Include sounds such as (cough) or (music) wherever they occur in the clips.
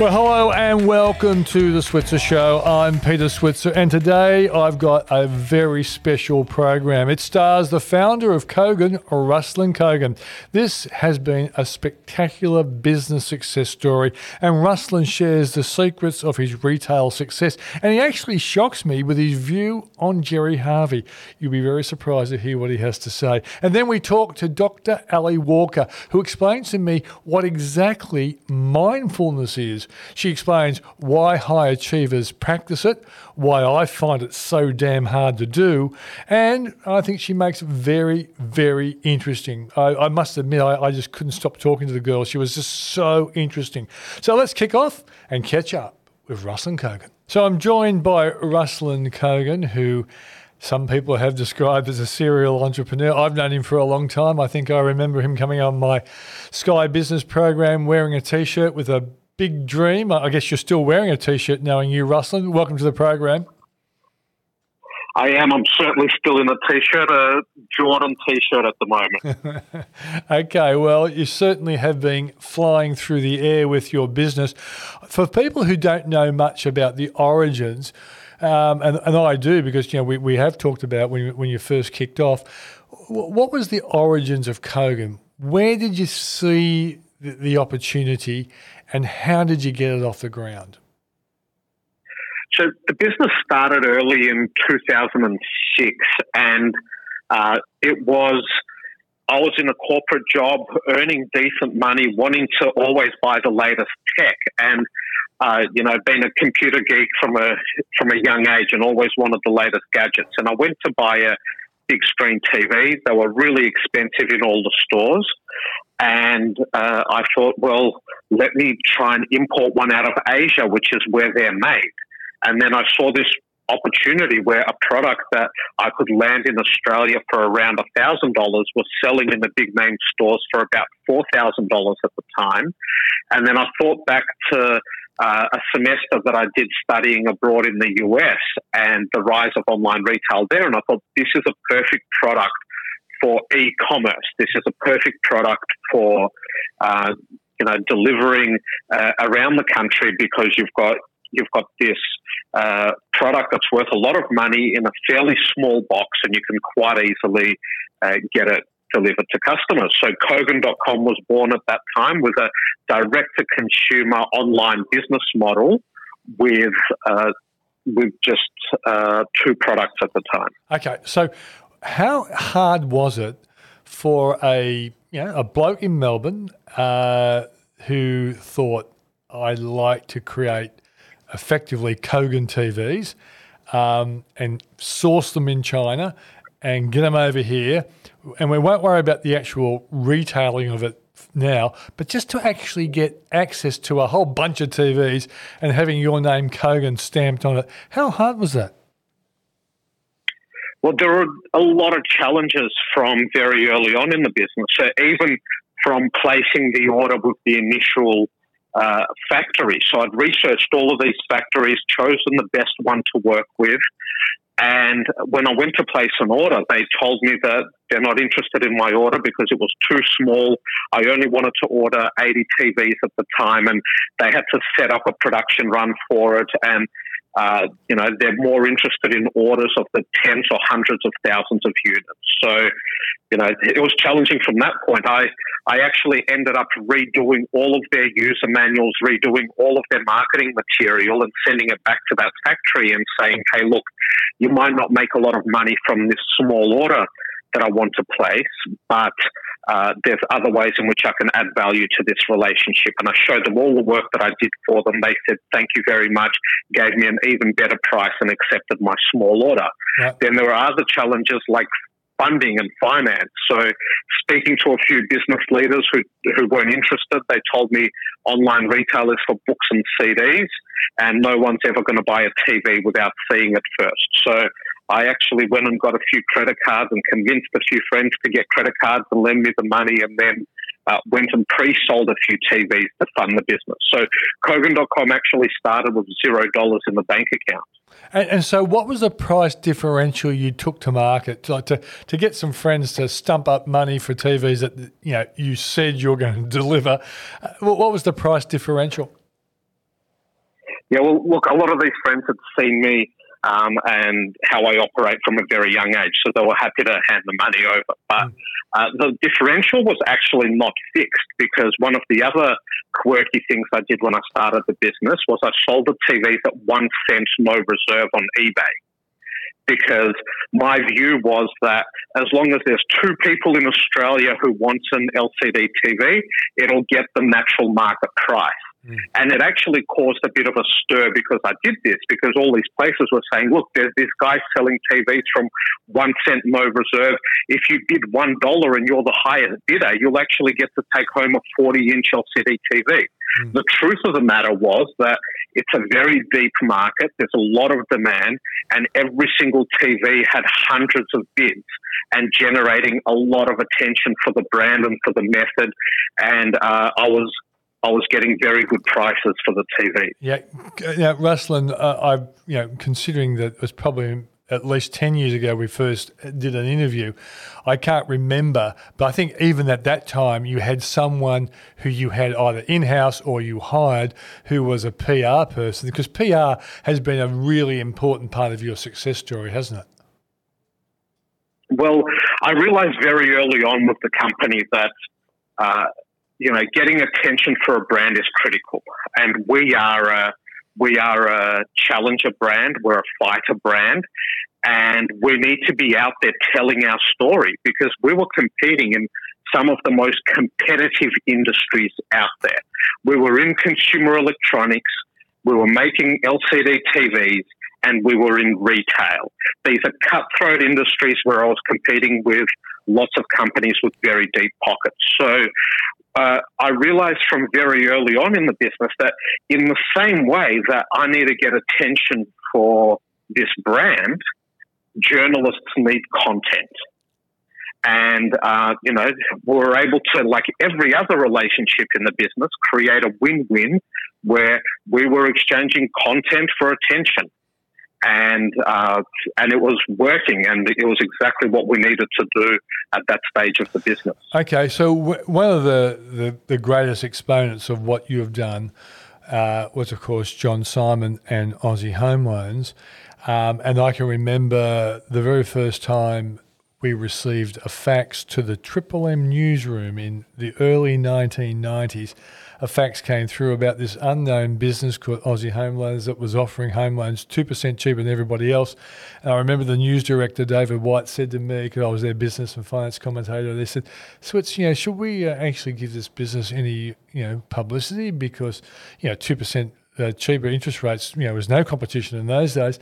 Well, hello and welcome to the Switzer Show. I'm Peter Switzer, and today I've got a very special program. It stars the founder of Kogan, Ruslan Kogan. This has been a spectacular business success story, and Ruslan shares the secrets of his retail success. And he actually shocks me with his view on Gerry Harvey. You'll be very surprised to hear what he has to say. And then we talk to Dr. Ali Walker, who explains to me what exactly mindfulness is. She explains why high achievers practice it, why I find it so damn hard to do, and I think she makes it very, very interesting. I, I must admit, I, I just couldn't stop talking to the girl. She was just so interesting. So let's kick off and catch up with Ruslan Kogan. So I'm joined by Ruslan Kogan, who some people have described as a serial entrepreneur. I've known him for a long time. I think I remember him coming on my Sky Business program wearing a t shirt with a big dream. I guess you're still wearing a t-shirt knowing you, Ruslan. Welcome to the program. I am. I'm certainly still in a t-shirt, a Jordan t-shirt at the moment. (laughs) okay, well, you certainly have been flying through the air with your business. For people who don't know much about the origins, um, and, and I do because you know we, we have talked about when you, when you first kicked off. What was the origins of Kogan? Where did you see the, opportunity, and how did you get it off the ground? So the business started early in 2006, and uh, it was I was in a corporate job, earning decent money, wanting to always buy the latest tech, and uh, you know, being a computer geek from a from a young age, and always wanted the latest gadgets. And I went to buy a big screen TV. They were really expensive in all the stores, and uh, I thought, well, let me try and import one out of Asia, which is where they're made. And then I saw this opportunity where a product that I could land in Australia for around $1,000 was selling in the big name stores for about $4,000 at the time. And then I thought back to uh, a semester that I did studying abroad in the US and the rise of online retail there. And I thought this is a perfect product for e-commerce. This is a perfect product for uh, you know delivering uh, around the country because you've got you've got this uh, product that's worth a lot of money in a fairly small box, and you can quite easily uh, get it delivered to customers. So Kogan.com was born at that time with a direct to consumer online business model with uh, with just uh, two products at the time. Okay, so how hard was it for a you know a bloke in Melbourne uh, who thought I'd like to create effectively Kogan TVs um, and source them in China and get them over here, and we won't worry about the actual retailing of it now, but just to actually get access to a whole bunch of TVs and having your name Kogan stamped on it. How hard was that? Well, there were a lot of challenges from very early on in the business. So even from placing the order with the initial uh, factory. So I'd researched all of these factories, chosen the best one to work with. And when I went to place an order, they told me that they're not interested in my order because it was too small. I only wanted to order 80 TVs at the time, and they had to set up a production run for it. And uh, you know, they're more interested in orders of the tens or hundreds of thousands of units. So, you know, it was challenging from that point. I, I actually ended up redoing all of their user manuals, redoing all of their marketing material and sending it back to that factory and saying, hey, look, you might not make a lot of money from this small order that I want to place, but uh, there's other ways in which I can add value to this relationship. And I showed them all the work that I did for them. They said, thank you very much, gave me an even better price and accepted my small order. Then there were other challenges like funding and finance. So, speaking to a few business leaders who, who weren't interested, they told me online retail is for books and CDs, and no one's ever going to buy a TV without seeing it first. So, I actually went and got a few credit cards and convinced a few friends to get credit cards and lend me the money, and then uh, went and pre-sold a few TVs to fund the business. So Kogan.com actually started with zero dollars in the bank account. And, and, so, what was the price differential you took to market to, to, to get some friends to stump up money for TVs that you know you said you're going (laughs) to deliver? Uh, what was the price differential? Yeah, well, look, a lot of these friends had seen me um, and how I operate from a very young age. So they were happy to hand the money over. But uh, the differential was actually not fixed because one of the other quirky things I did when I started the business was I sold the TVs at one cent, no reserve on eBay. Because my view was that as long as there's two people in Australia who want an LCD TV, it'll get the natural market price. Mm. And it actually caused a bit of a stir because I did this, because all these places were saying, look, there's this guy selling TVs from one cent no reserve. If you bid one dollar and you're the highest bidder, you'll actually get to take home a 40 inch LCD TV. Mm. The truth of the matter was that it's a very deep market. There's a lot of demand, and every single TV had hundreds of bids and generating a lot of attention for the brand and for the method. And uh, I was I was getting very good prices for the TV. Yeah, yeah, Ruslan, uh, I you know considering that it was probably at least 10 years ago we first did an interview. I can't remember, but I think even at that time you had someone who you had either in house or you hired who was a PR person because PR has been a really important part of your success story, hasn't it? Well, I realized very early on with the company that uh, you know, getting attention for a brand is critical, and we are a we are a challenger brand. We're a fighter brand, and we need to be out there telling our story because we were competing in some of the most competitive industries out there. We were in consumer electronics. We were making LCD TVs and we were in retail. These are cutthroat industries where I was competing with lots of companies with very deep pockets. So uh, I realized from very early on in the business that in the same way that I need to get attention for this brand, journalists need content. And, uh, you know, we're able to, like every other relationship in the business, create a win win where we were exchanging content for attention and uh, and it was working, and it was exactly what we needed to do at that stage of the business. Okay, so w- one of the, the, the greatest exponents of what you have done uh, was, of course, John Symond and Aussie Home Loans, um, and I can remember the very first time we received a fax to the Triple M newsroom in the early 1990s a fax came through about this unknown business called Aussie Home Loans that was offering home loans 2% cheaper than everybody else. And I remember the news director, David White, said to me, because I was their business and finance commentator, they said, Switz, you know, should we uh, actually give this business any, you know, publicity? Because, you know, 2% uh, cheaper interest rates, you know, there was no competition in those days.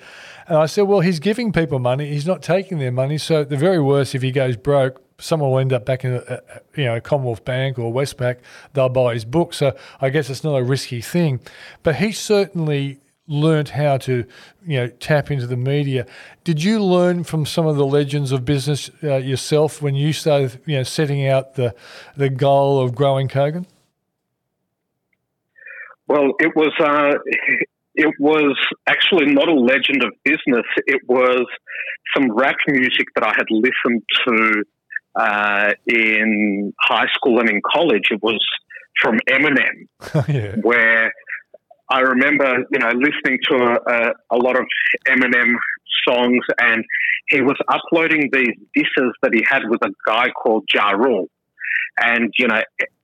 And I said, well, he's giving people money, he's not taking their money. So the very worst, if he goes broke, someone will end up back in a, you know Commonwealth Bank or Westpac. They'll buy his book, so I guess it's not a risky thing. But he certainly learned how to you know tap into the media. Did you learn from some of the legends of business uh, yourself when you started you know setting out the the goal of growing Kogan? Well, it was. Uh, (laughs) it was actually not a legend of business. It was some rap music that I had listened to uh, in high school and in college, it was from Eminem, (laughs) yeah. where I remember, you know, listening to a, a, a, lot of Eminem songs, and he was uploading these disses that he had with a guy called Ja Rule. And, you know,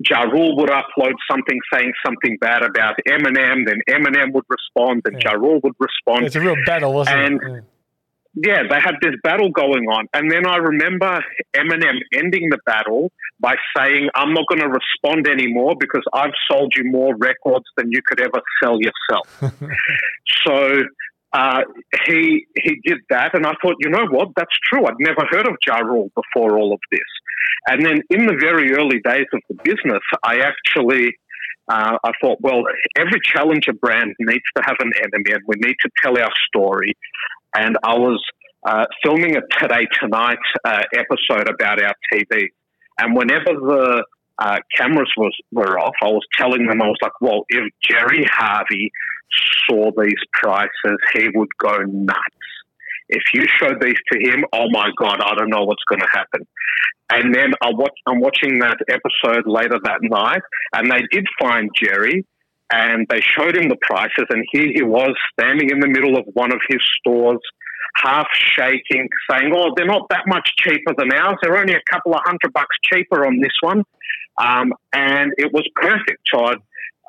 Ja Rule would upload something saying something bad about Eminem, then Eminem would respond, and yeah. Ja Rule would respond. It's a real battle, wasn't and, it? Yeah yeah, they had this battle going on. And then I remember Eminem ending the battle by saying, I'm not going to respond anymore because I've sold you more records than you could ever sell yourself. (laughs) so uh, he he did that, and I thought, you know what, that's true. I'd never heard of Ja Rule before all of this. And then in the very early days of the business, I actually uh, I thought, well, every challenger brand needs to have an enemy, and we need to tell our story. And I was uh, filming a Today Tonight uh, episode about our TV, and whenever the uh, cameras was were off, I was telling them, I was like, well, if Gerry Harvey saw these prices, he would go nuts. If you show these to him, oh my God, I don't know what's going to happen. And then I watch, I'm watching that episode later that night, and they did find Gerry, and they showed him the prices, and here he was standing in the middle of one of his stores, half shaking, saying, "Oh, they're not that much cheaper than ours. They're only a couple of hundred bucks cheaper on this one." Um, and it was perfect. So I,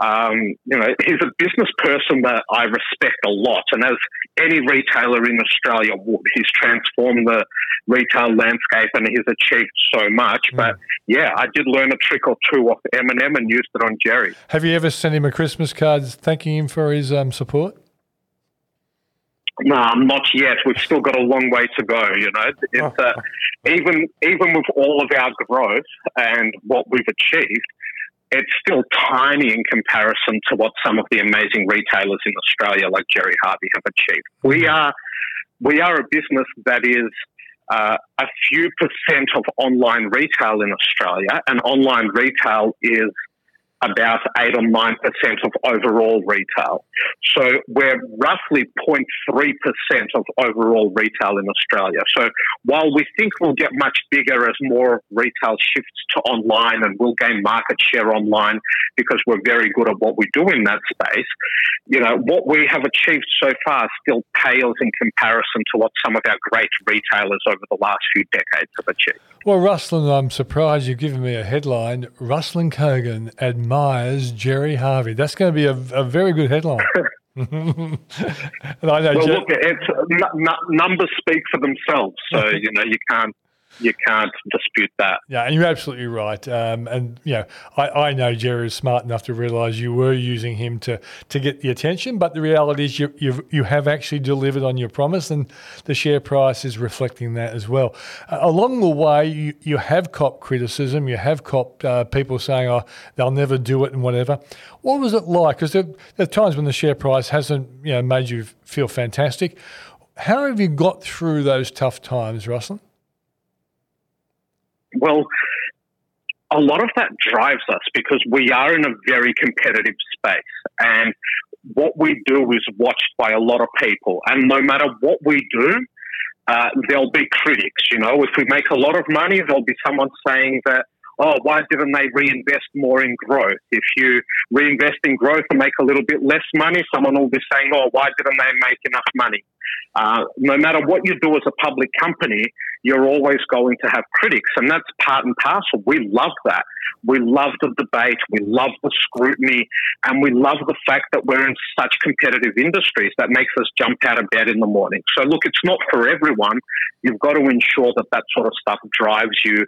um, you know, he's a business person that I respect a lot. And as any retailer in Australia would, he's transformed the retail landscape and he's achieved so much. Mm. But yeah, I did learn a trick or two off Eminem and used it on Gerry. Have you ever sent him a Christmas card thanking him for his um, support? No, not yet. We've still got a long way to go. You know, it's, uh, even even with all of our growth and what we've achieved, it's still tiny in comparison to what some of the amazing retailers in Australia, like Gerry Harvey, have achieved. We mm-hmm. are we are a business that is uh, a few percent of online retail in Australia, and online retail is about 8 or 9% of overall retail. So we're roughly 0.3% of overall retail in Australia. So while we think we'll get much bigger as more retail shifts to online and we'll gain market share online because we're very good at what we do in that space, you know, what we have achieved so far still pales in comparison to what some of our great retailers over the last few decades have achieved. Well, Ruslan, I'm surprised you've given me a headline. Ruslan Kogan admires Gerry Harvey. That's going to be a, a very good headline. (laughs) (laughs) I know well, Jer- look, it's, uh, n- n- numbers speak for themselves, so (laughs) you know you can't you can't dispute that. Yeah, and you're absolutely right. Um, and you know, I, I know Gerry is smart enough to realise you were using him to to get the attention, but the reality is you you've, you have actually delivered on your promise, and the share price is reflecting that as well. Uh, along the way, you you have copped criticism, you have copped uh, people saying, "Oh, they'll never do it" and whatever. What was it like? Because there, there are times when the share price hasn't you know made you feel fantastic. How have you got through those tough times, Ruslan? Well, a lot of that drives us because we are in a very competitive space and what we do is watched by a lot of people. And no matter what we do, uh, there'll be critics. You know, if we make a lot of money, there'll be someone saying that, oh, why didn't they reinvest more in growth? If you reinvest in growth and make a little bit less money, someone will be saying, oh, why didn't they make enough money? Uh, no matter what you do as a public company, you're always going to have critics, and that's part and parcel. We love that. We love the debate, we love the scrutiny, and we love the fact that we're in such competitive industries that makes us jump out of bed in the morning. So, look, it's not for everyone. You've got to ensure that that sort of stuff drives you,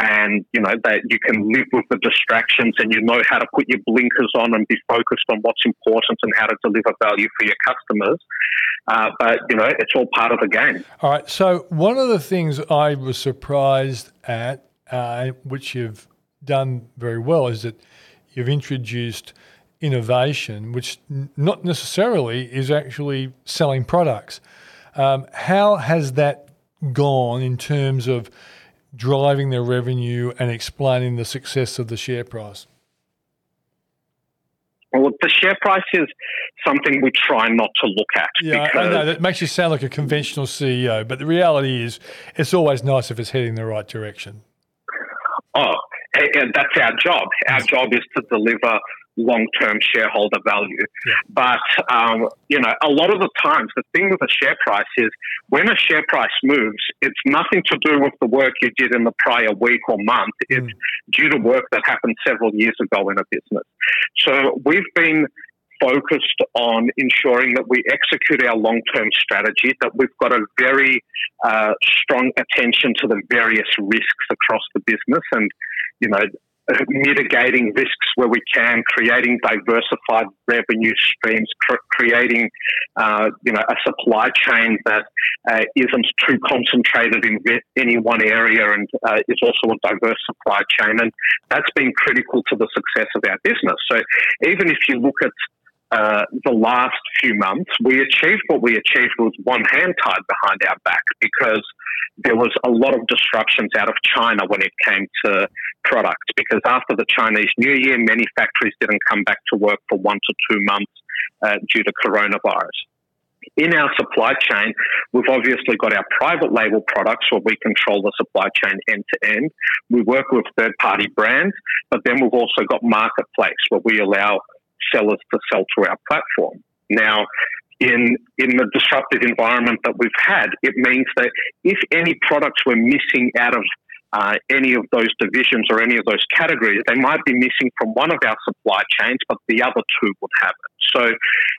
and you know that you can live with the distractions, and you know how to put your blinkers on and be focused on what's important and how to deliver value for your customers. Uh, but you know, it's all part of the game. All right. So one of the things I was surprised at, uh, which you've done very well, is that you've introduced innovation, which not necessarily is actually selling products. Um, how has that gone in terms of driving their revenue and explaining the success of the share price? Well, the share price is something we try not to look at. Yeah, I know that makes you sound like a conventional CEO, but the reality is, it's always nice if it's heading the right direction. Oh, and that's our job. Our job is to deliver long term shareholder value. Yeah. But, um, you know, a lot of the times, the thing with a share price is when a share price moves, it's nothing to do with the work you did in the prior week or month. Mm. It's due to work that happened several years ago in a business. So we've been focused on ensuring that we execute our long term strategy, that we've got a very uh, strong attention to the various risks across the business. And, you know, mitigating risks where we can, creating diversified revenue streams, cr- creating uh, you know a supply chain that uh, not too concentrated in any one area and uh, is also a diverse supply chain, and that's been critical to the success of our business. So even if you look at uh, the last few months, we achieved what we achieved with one hand tied behind our back because there was a lot of disruptions out of China when it came to products. Because after the Chinese New Year, many factories didn't come back to work for one to two months uh, due to coronavirus. In our supply chain, we've obviously got our private label products where we control the supply chain end to end. We work with third party brands, but then we've also got marketplace where we allow sellers to sell through our platform. Now, in in the disruptive environment that we've had, it means that if any products were missing out of uh, any of those divisions or any of those categories, they might be missing from one of our supply chains, but the other two would have it. So,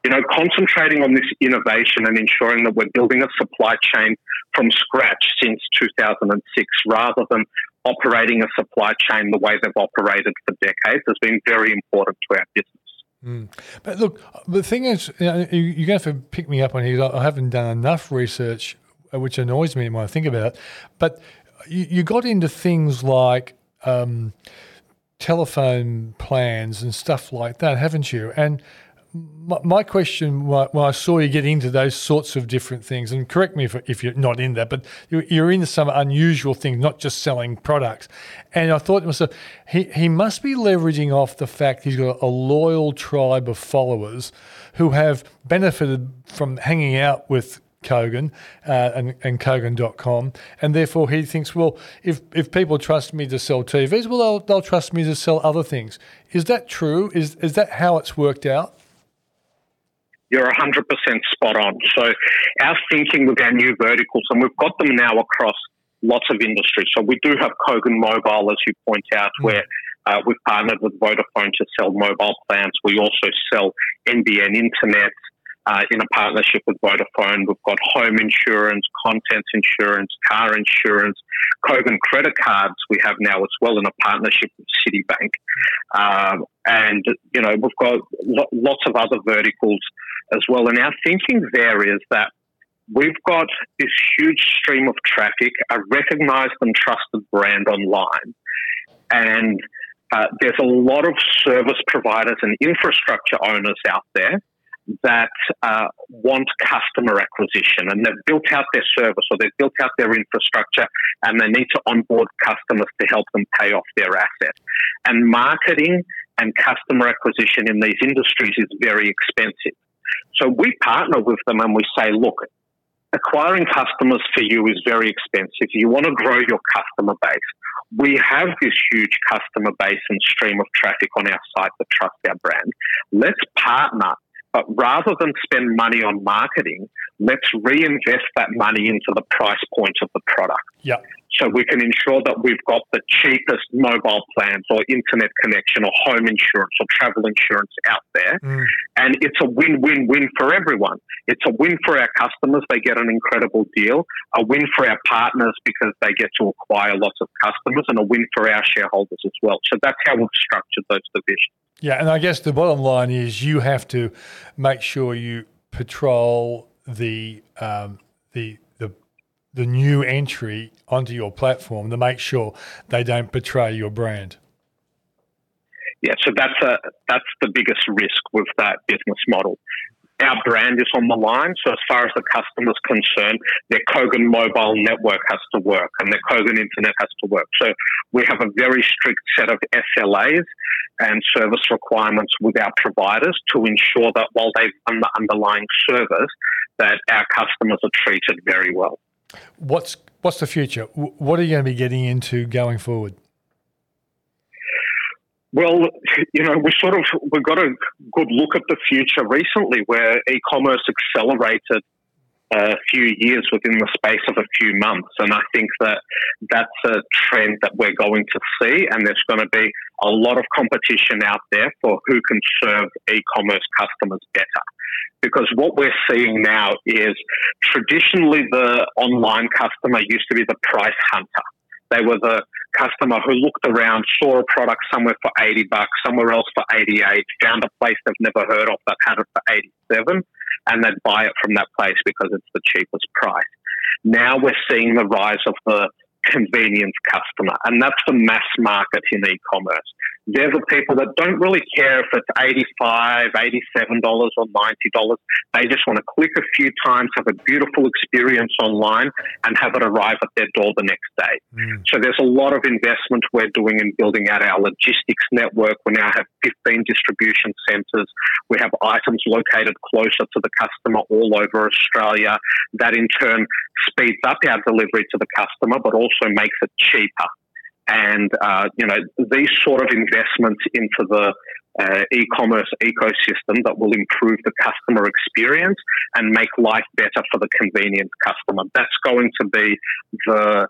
you know, concentrating on this innovation and ensuring that we're building a supply chain from scratch since 2006 rather than operating a supply chain the way they've operated for decades has been very important to our business. Mm. But look, the thing is, you you're going to have to pick me up on here. I haven't done enough research, uh, which annoys me when I think about it. But you, you got into things like um, telephone plans and stuff like that, haven't you? And my, my question when I saw you get into those sorts of different things, and correct me if, if you're not in that, but you're, you're into some unusual things, not just selling products. And I thought to myself, he, he must be leveraging off the fact he's got a loyal tribe of followers who have benefited from hanging out with Kogan uh, and, and Kogan.com. And therefore, he thinks, well, if, if people trust me to sell TVs, well, they'll, they'll trust me to sell other things. Is that true? Is, is that how it's worked out? You're 100% spot on. So, our thinking with our new verticals, and we've got them now across lots of industries. So, we do have Kogan Mobile, as you point out, mm. where uh, we've partnered with Vodafone to sell mobile plans. We also sell NBN Internet uh, in a partnership with Vodafone. We've got home insurance, contents insurance, car insurance, Kogan credit cards we have now as well in a partnership with Citibank. Um, and, you know, we've got lo- lots of other verticals as well. And our thinking there is that we've got this huge stream of traffic, a recognized and trusted brand online. And uh, there's a lot of service providers and infrastructure owners out there that uh, want customer acquisition and they've built out their service or they've built out their infrastructure and they need to onboard customers to help them pay off their asset. And marketing and customer acquisition in these industries is very expensive. So we partner with them and we say, look, acquiring customers for you is very expensive. You want to grow your customer base. We have this huge customer base and stream of traffic on our site that trust our brand. Let's partner but rather than spend money on marketing, let's reinvest that money into the price point of the product. Yeah. So we can ensure that we've got the cheapest mobile plans or internet connection or home insurance or travel insurance out there. Mm. And it's a win win win for everyone. It's a win for our customers, they get an incredible deal, a win for our partners because they get to acquire lots of customers, and a win for our shareholders as well. So that's how we've structured those divisions. Yeah, and I guess the bottom line is you have to make sure you patrol the um, the the the new entry onto your platform to make sure they don't betray your brand. Yeah, so that's a that's the biggest risk with that business model our brand is on the line. So as far as the customer's concerned, their Kogan mobile network has to work and their Kogan internet has to work. So we have a very strict set of SLAs and service requirements with our providers to ensure that while they run the underlying service, that our customers are treated very well. What's what's the future? What are you going to be getting into going forward? Well, you know, we sort of we got a good look at the future recently, where e-commerce accelerated a few years within the space of a few months, and I think that that's a trend that we're going to see, and there's going to be a lot of competition out there for who can serve e-commerce customers better. Because what we're seeing now is traditionally the online customer used to be the price hunter. They were the customer who looked around, saw a product somewhere for 80 bucks, somewhere else for 88, found a place they've never heard of that had it for 87, and they'd buy it from that place because it's the cheapest price. Now we're seeing the rise of the convenience customer, and that's the mass market in e-commerce. They're the people that don't really care if it's $85, $87 or $90. They just want to click a few times, have a beautiful experience online, and have it arrive at their door the next day. Mm. So there's a lot of investment we're doing in building out our logistics network. We now have 15 distribution centres. We have items located closer to the customer all over Australia. That in turn speeds up our delivery to the customer, but also makes it cheaper. And, uh, you know, these sort of investments into the uh, e-commerce ecosystem that will improve the customer experience and make life better for the convenience customer. That's going to be the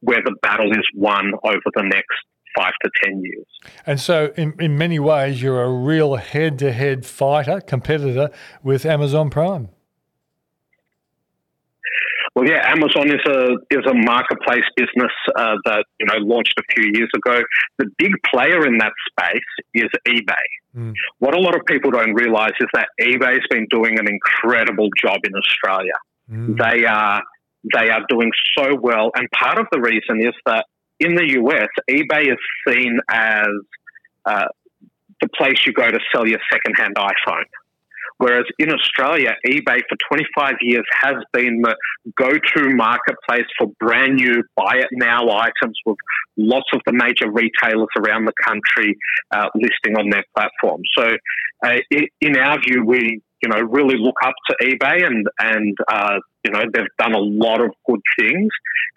where the battle is won over the next five to ten years. And so, in, in many ways, you're a real head-to-head fighter, competitor with Amazon Prime. Well, yeah, Amazon is a is a marketplace business uh, that you know launched a few years ago. The big player in that space is eBay. Mm. What a lot of people don't realize is that eBay's been doing an incredible job in Australia. Mm. They are they are doing so well, and part of the reason is that in the US, eBay is seen as uh, the place you go to sell your secondhand iPhone. Whereas in Australia, eBay for 25 years has been the go to marketplace for brand new buy it now items with lots of the major retailers around the country uh, listing on their platform. So, uh, in our view, we you know really look up to eBay and and uh, you know they've done a lot of good things.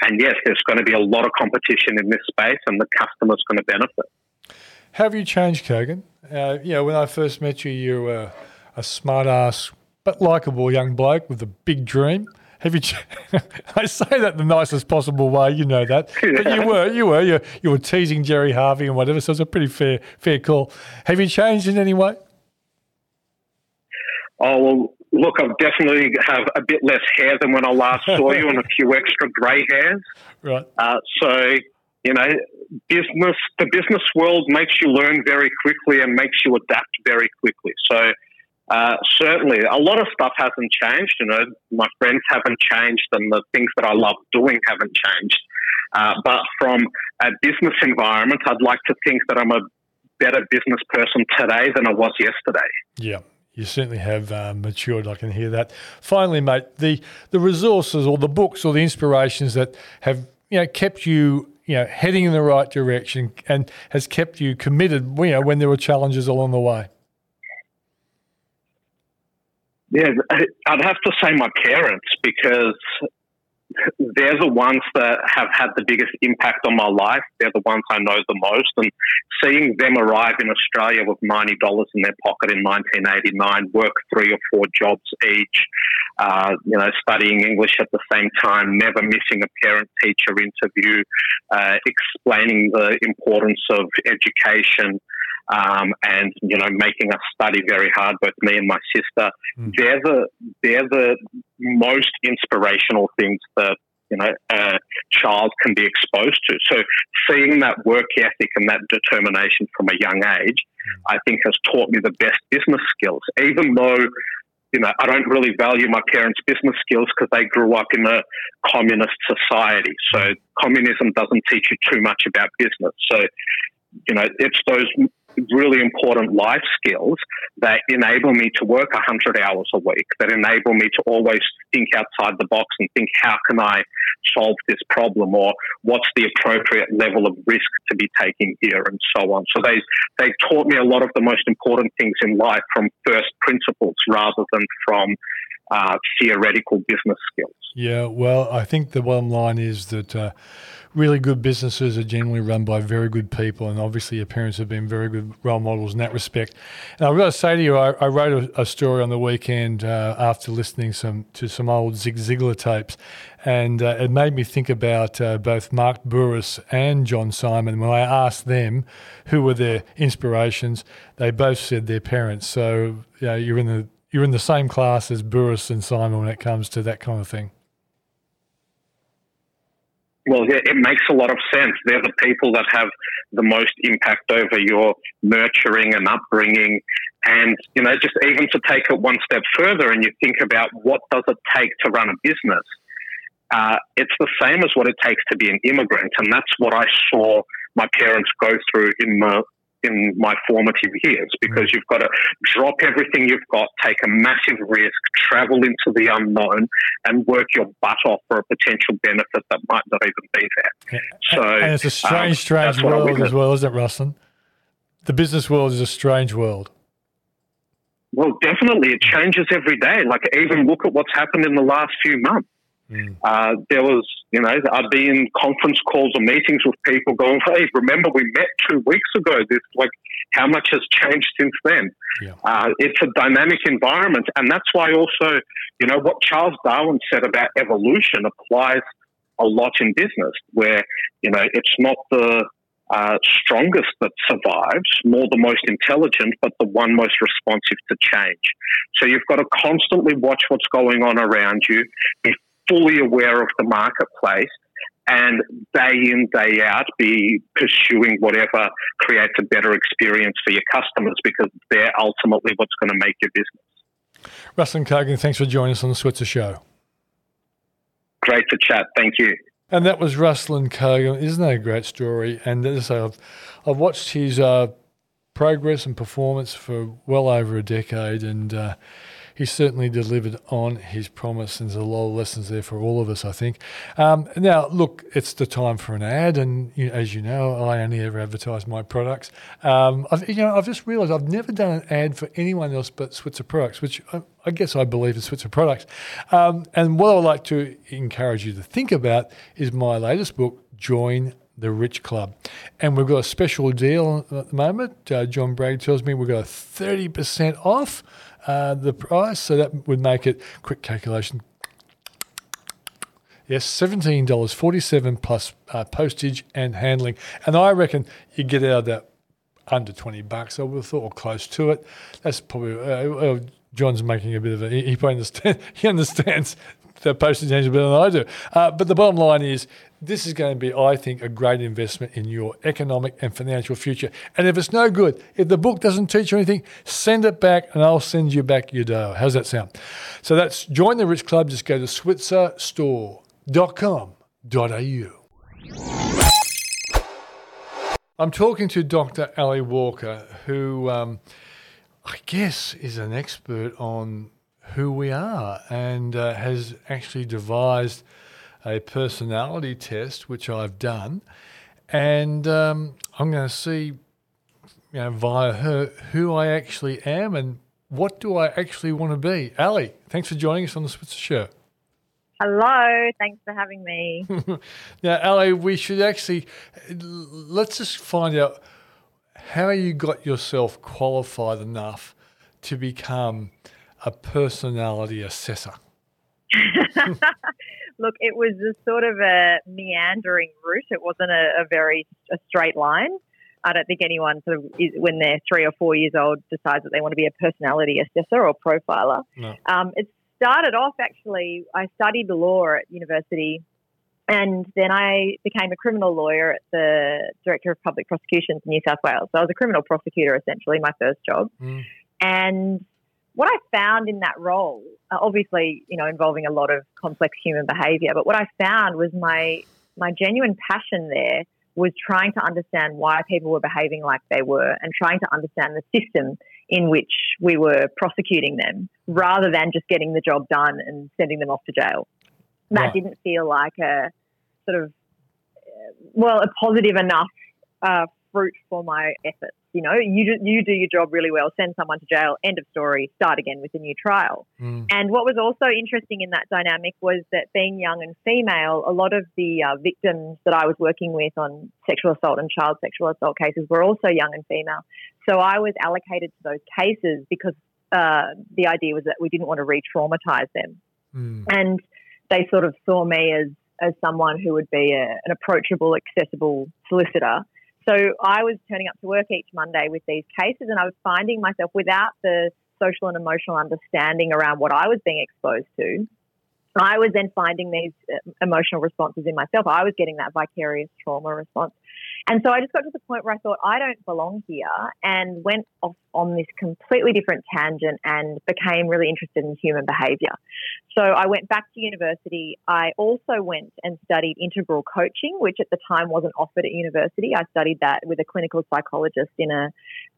And yes, there's going to be a lot of competition in this space, and the customer's going to benefit. Have you changed, Kogan? Uh, know, when I first met you, you were a smart ass but likable young bloke with a big dream. Have you? (laughs) I say that the nicest possible way, you know that. But you were, you were, you, you were teasing Gerry Harvey and whatever. So it's a pretty fair, fair call. Have you changed in any way? Oh well, look, I definitely have a bit less hair than when I last saw you, and a (laughs) few extra grey hairs. Right. Uh, so you know, business, the business world makes you learn very quickly and makes you adapt very quickly. So uh, certainly, a lot of stuff hasn't changed. You know, my friends haven't changed, and the things that I love doing haven't changed. Uh, but from a business environment, I'd like to think that I'm a better business person today than I was yesterday. Yeah. You certainly have uh, matured. I can hear that. Finally, mate, the the resources or the books or the inspirations that have you know kept you you know heading in the right direction and has kept you committed. You know when there were challenges along the way. Yeah, I'd have to say my parents because they're the ones that have had the biggest impact on my life. They're the ones I know the most. And seeing them arrive in Australia with $90 in their pocket in 1989, work three or four jobs each, uh, you know, studying English at the same time, never missing a parent teacher interview, uh, explaining the importance of education um, and you know making us study very hard, both me and my sister. Mm. They're the they're the most inspirational things that you know a child can be exposed to. So seeing that work ethic and that determination from a young age, mm. I think has taught me the best business skills. Even though you know, I don't really value my parents' business skills because they grew up in a communist society. So communism doesn't teach you too much about business. So, you know, it's those really important life skills that enable me to work 100 hours a week, that enable me to always think outside the box and think, how can I solve this problem or what's the appropriate level of risk to be taking here and so on. So they, they taught me a lot of the most important things in life from first principles rather than from uh, theoretical business skills. Yeah, well, I think the bottom line is that uh, really good businesses are generally run by very good people, and obviously your parents have been very good role models in that respect. And I've got to say to you, I, I wrote a, a, story on the weekend uh, after listening some to some old Zig Ziglar tapes, and uh, it made me think about uh, both Mark Bouris and John Symond. When I asked them who were their inspirations, they both said their parents. So you know, you're in the you're in the same class as Bouris and Symond when it comes to that kind of thing. Well, yeah, it makes a lot of sense. They're the people that have the most impact over your nurturing and upbringing. And, you know, just even to take it one step further and you think about what does it take to run a business, uh, it's the same as what it takes to be an immigrant. And that's what I saw my parents go through in the in my formative years because you've got to drop everything you've got, take a massive risk, travel into the unknown, and work your butt off for a potential benefit that might not even be there. So, and it's a strange, um, strange world as well, isn't it, Ruslan? The business world is a strange world. Well, definitely, it changes every day. Like, even look at what's happened in the last few months. Mm. Uh, there was, you know, I'd be in conference calls or meetings with people going, "Hey, remember we met two weeks ago? This like, how much has changed since then?" Yeah. Uh, it's a dynamic environment, and that's why also, you know, what Charles Darwin said about evolution applies a lot in business, where you know it's not the uh, strongest that survives, more the most intelligent, but the one most responsive to change. So you've got to constantly watch what's going on around you, be fully aware of the marketplace and day in, day out be pursuing whatever creates a better experience for your customers because they're ultimately what's going to make your business. Ruslan Kogan, thanks for joining us on the Switzer Show. Great to chat. Thank you. And that was Ruslan Kogan. Isn't that a great story? And as I've, I've watched his uh, progress and performance for well over a decade, and uh, he certainly delivered on his promise, and there's a lot of lessons there for all of us, I think. Um, now, look, it's the time for an ad, and you know, as you know, I only ever advertise my products. Um, I've, you know, I've just realised I've never done an ad for anyone else but Switzer Products, which I, I guess I believe is Switzer Products. Um, and what I'd like to encourage you to think about is my latest book, Join the Rich Club. And we've got a special deal at the moment. Uh, John Bragg tells me we've got 30% off uh, the price. So that would make it, quick calculation, Yes, seventeen dollars forty-seven plus uh, postage and handling, and I reckon you get out of that under twenty bucks. I would have thought, or close to it. That's probably uh, uh, John's making a bit of a. He, he understands. (laughs) He understands the postage better than I do. Uh, but the bottom line is, this is going to be, I think, a great investment in your economic and financial future. And if it's no good, if the book doesn't teach you anything, send it back and I'll send you back your dough. How's that sound? So that's Join the Rich Club. Just go to switzerstore.com.au. I'm talking to Dr. Ali Walker, who um, I guess is an expert on who we are and uh, has actually devised – a personality test, which I've done, and um, I'm going to see, you know, via her who I actually am and what do I actually want to be. Ali, thanks for joining us on the Switzer Show. Hello, thanks for having me. (laughs) now, Ali, we should actually let's just find out how you got yourself qualified enough to become a personality assessor. (laughs) Look, it was a sort of a meandering route. It wasn't a, a very a straight line. I don't think anyone sort of is, when they're three or four years old decides that they want to be a personality assessor or profiler. No. Um, it started off actually. I studied law at university, and then I became a criminal lawyer at the Director of Public Prosecutions in New South Wales. So I was a criminal prosecutor essentially, my first job, mm. and what I found in that role, uh, obviously, you know, involving a lot of complex human behavior, but what I found was my my genuine passion there was trying to understand why people were behaving like they were and trying to understand the system in which we were prosecuting them rather than just getting the job done and sending them off to jail. That right. didn't feel like a sort of, uh, well, a positive enough uh, fruit for my efforts. You know, you do, you do your job really well, send someone to jail, end of story, start again with a new trial. Mm. And what was also interesting in that dynamic was that being young and female, a lot of the uh, victims that I was working with on sexual assault and child sexual assault cases were also young and female. So I was allocated to those cases because uh, the idea was that we didn't want to re-traumatize them. Mm. And they sort of saw me as as someone who would be a, an approachable, accessible solicitor so I was turning up to work each Monday with these cases, and I was finding myself without the social and emotional understanding around what I was being exposed to. I was then finding these uh, emotional responses in myself. I was getting that vicarious trauma response. And so I just got to the point where I thought, I don't belong here, and went off on this completely different tangent and became really interested in human behavior. So I went back to university. I also went and studied integral coaching, which at the time wasn't offered at university. I studied that with a clinical psychologist in a,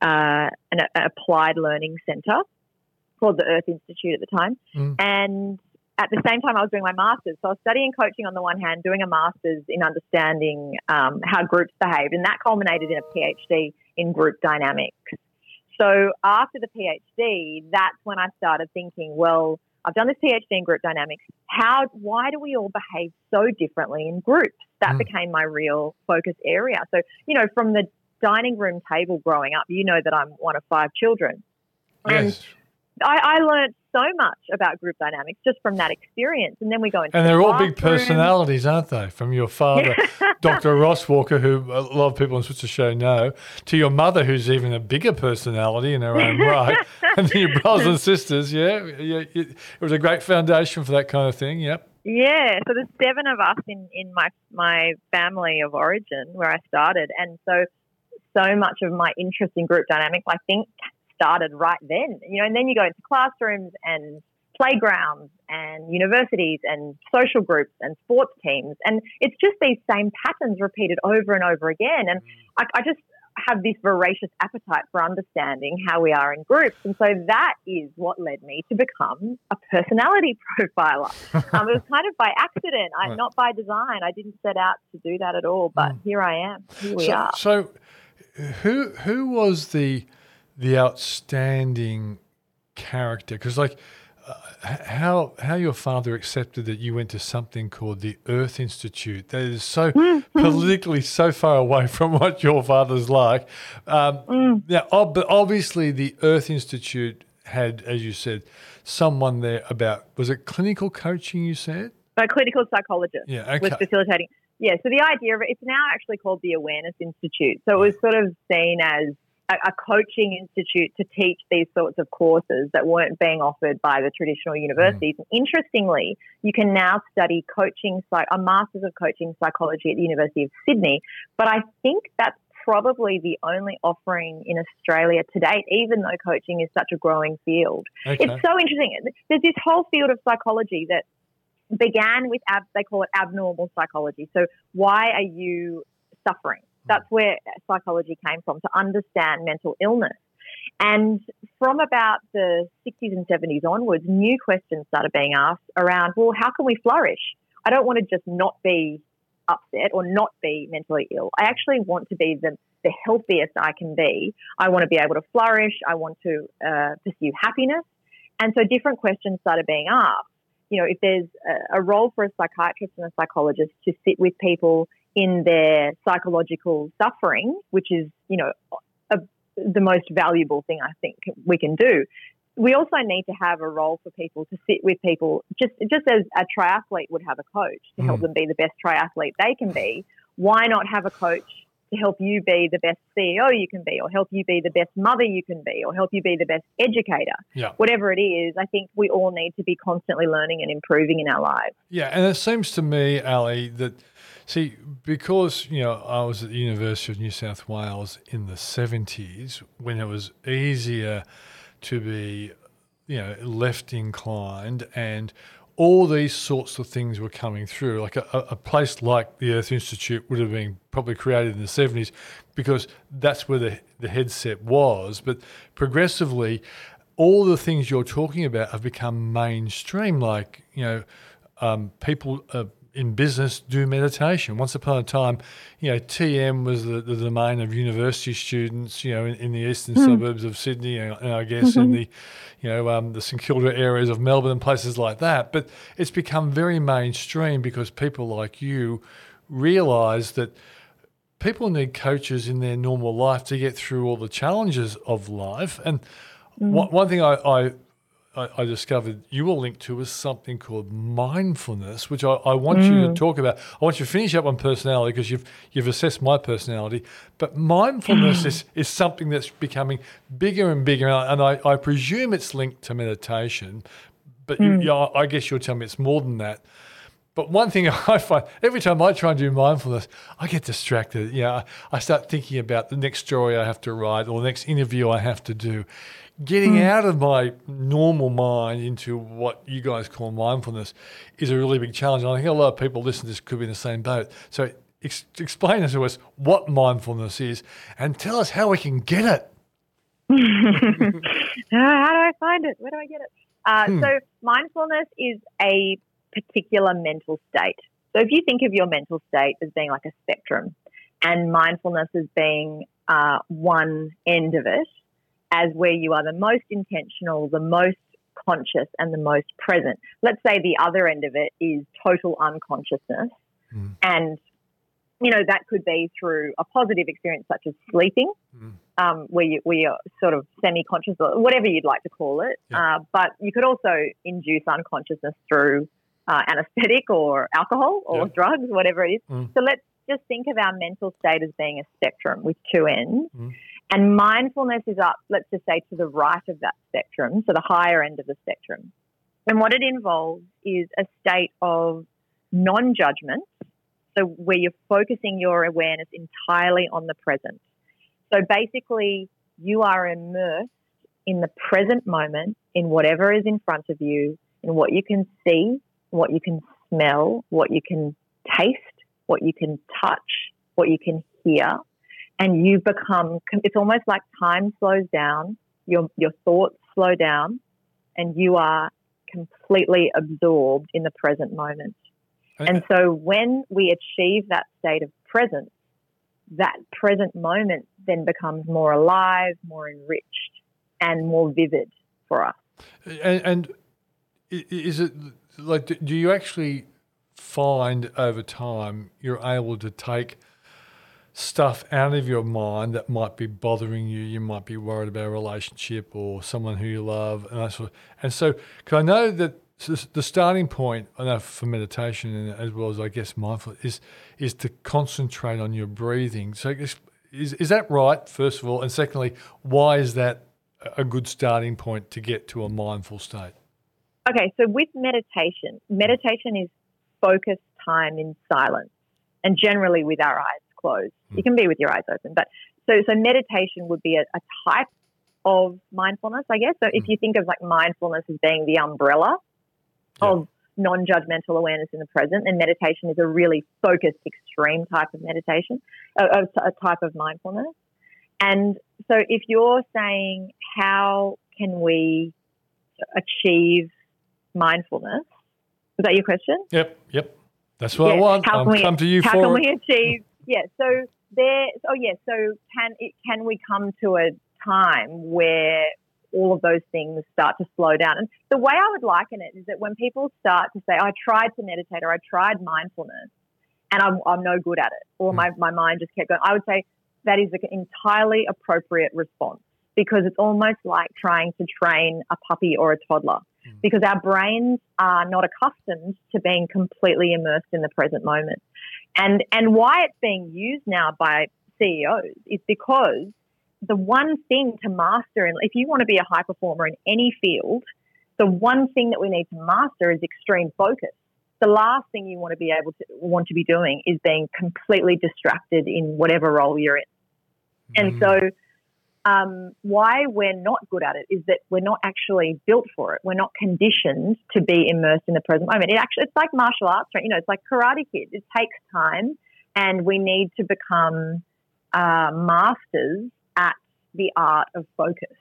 uh, an, an applied learning center called the Earth Institute at the time. Mm. And at the same time, I was doing my master's. So I was studying coaching on the one hand, doing a master's in understanding um, how groups behave, and that culminated in a PhD in group dynamics. So after the PhD, that's when I started thinking, well, I've done this PhD in group dynamics. How, why do we all behave so differently in groups? That mm. became my real focus area. So, you know, from the dining room table growing up, you know that I'm one of five children. Yes. I, I learned so much about group dynamics just from that experience. And then we go into and they're the all big personalities, aren't they? From your father, (laughs) Dr. Ross Walker, who a lot of people on Switzer Show know, to your mother, who's even a bigger personality in her own (laughs) right, and then your brothers and sisters. Yeah, yeah, it was a great foundation for that kind of thing. Yep. Yeah, so there's seven of us in, in my my family of origin where I started, and so so much of my interest in group dynamics, I think, started right then. You know, and then you go into classrooms and playgrounds and universities and social groups and sports teams. And it's just these same patterns repeated over and over again. And I, I just have this voracious appetite for understanding how we are in groups. And so that is what led me to become a personality (laughs) profiler. um, it was kind of by accident, I, not by design. I didn't set out to do that at all, but mm. here I am. Here we so, are. So, who who was the the outstanding character because like uh, how how your father accepted that you went to something called the Earth Institute that is so (laughs) mm-hmm. politically so far away (laughs) from what your father's like. Um, mm. Yeah, but obviously the Earth Institute had, as you said, someone there about was it clinical coaching? You said a clinical psychologist. Yeah, okay. was facilitating. Yeah, so the idea of it, it's now actually called the Awareness Institute. So it was sort of seen as a, a coaching institute to teach these sorts of courses that weren't being offered by the traditional universities. Mm. interestingly, you can now study coaching, a master's of coaching psychology at the University of Sydney. But I think that's probably the only offering in Australia to date, even though coaching is such a growing field. Okay. It's so interesting. There's this whole field of psychology that began with ab, they call it abnormal psychology. So why are you suffering? That's where psychology came from to understand mental illness. And from about the 60s and 70s onwards, new questions started being asked around, well, how can we flourish? I don't want to just not be upset or not be mentally ill. I actually want to be the, the healthiest I can be. I want to be able to flourish. I want to uh, pursue happiness. And so different questions started being asked. You know, if there's a, a role for a psychiatrist and a psychologist to sit with people in their psychological suffering, which is, you know, a, the most valuable thing I think we can do. We also need to have a role for people to sit with people, just just as a triathlete would have a coach to help mm. them be the best triathlete they can be. Why not have a coach to help you be the best CEO you can be, or help you be the best mother you can be, or help you be the best educator. Yeah. Whatever it is, I think we all need to be constantly learning and improving in our lives. Yeah, and it seems to me, Ali, that See, because you know I was at the University of New South Wales in the seventies when it was easier to be, you know, left inclined, and all these sorts of things were coming through. Like a, a place like the Earth Institute would have been probably created in the seventies because that's where the the headset was. But progressively, all the things you're talking about have become mainstream. Like you know, um, people. Uh, in business do meditation. Once upon a time, you know, TM was the, the domain of university students, you know, in, in the eastern mm. suburbs of Sydney, and, and I guess mm-hmm. in the, you know, um, the St Kilda areas of Melbourne and places like that. But it's become very mainstream because people like you realise that people need coaches in their normal life to get through all the challenges of life. And mm. one, one thing I, I I, I, discovered you were linked to was something called mindfulness, which I, I want mm. you to mm. talk about. I want you to finish up on personality because you've you've assessed my personality, but mindfulness (sighs) is, is something that's becoming bigger and bigger, and I, I presume it's linked to meditation. But you, yeah, I guess you're telling me it's more than that. But one thing (laughs) I find every time I try and do mindfulness, I get distracted. You know, I start thinking about the next story I have to write or the next interview I have to do. Getting out of my normal mind into what you guys call mindfulness is a really big challenge. And I think a lot of people listening to this could be in the same boat. So ex- explain to us what mindfulness is and tell us how we can get it. (laughs) how do I find it? Where do I get it? Uh, So, mindfulness is a particular mental state. So, if you think of your mental state as being like a spectrum, and mindfulness as being uh, one end of it, as where you are the most intentional, the most conscious, and the most present. Let's say the other end of it is total unconsciousness, and you know that could be through a positive experience such as sleeping um, where, you, where you're sort of semi-conscious or whatever you'd like to call it. Yeah. Uh, but you could also induce unconsciousness through uh, anesthetic or alcohol or Yeah. drugs, whatever it is. Mm. So let's just think of our mental state as being a spectrum with two ends. Mm. And mindfulness is up, let's just say, to the right of that spectrum, so the higher end of the spectrum. And what it involves is a state of non judgment, so where you're focusing your awareness entirely on the present. So basically, you are immersed in the present moment, in whatever is in front of you, in what you can see, what you can smell, what you can taste, what you can touch, what you can hear. And you become, it's almost like time slows down, your, your thoughts slow down, and you are completely absorbed in the present moment. And so when we achieve that state of presence, that present moment then becomes more alive, more enriched, and more vivid for us. And, and is it like, do- do you actually find over time you're able to take stuff out of your mind that might be bothering you? You might be worried about a relationship or someone who you love, and that sort of, and so because I know that the starting point, I know for meditation and as well as I guess mindfulness is is to concentrate on your breathing. So is is that right? First of all, and secondly, why is that a good starting point to get to a mindful state? Okay, so with meditation, meditation is focused time in silence and generally with our eyes closed. You hmm. can be with your eyes open, but so so meditation would be a, a type of mindfulness, I guess. So if hmm. you think of like mindfulness as being the umbrella of non-judgmental awareness in the present, then meditation is a really focused, extreme type of meditation, a, a, type of mindfulness. And so if you're saying how can we achieve mindfulness? Was that your question? Yep, yep. That's what I want. How can we, come to you how for can it. we achieve? Yeah. So there. Oh, yeah. So can it, can we come to a time where all of those things start to slow down? And the way I would liken it is that when people start to say, "I tried to meditate" or "I tried mindfulness," and I'm I'm no good at it, or hmm. my my mind just kept going, I would say that is an entirely appropriate response because it's almost like trying to train a puppy or a toddler hmm. because our brains are not accustomed to being completely immersed in the present moment. And and why it's being used now by CEOs is because the one thing to master and if you want to be a high performer in any field, the one thing that we need to master is extreme focus. The last thing you want to be able to want to be doing is being completely distracted in whatever role you're in. And mm. so um, why we're not good at it is that we're not actually built for it. We're not conditioned to be immersed in the present moment. It actually, it's like martial arts, right? You know, it's like Karate Kid. It takes time, and we need to become uh, masters at the art of focus.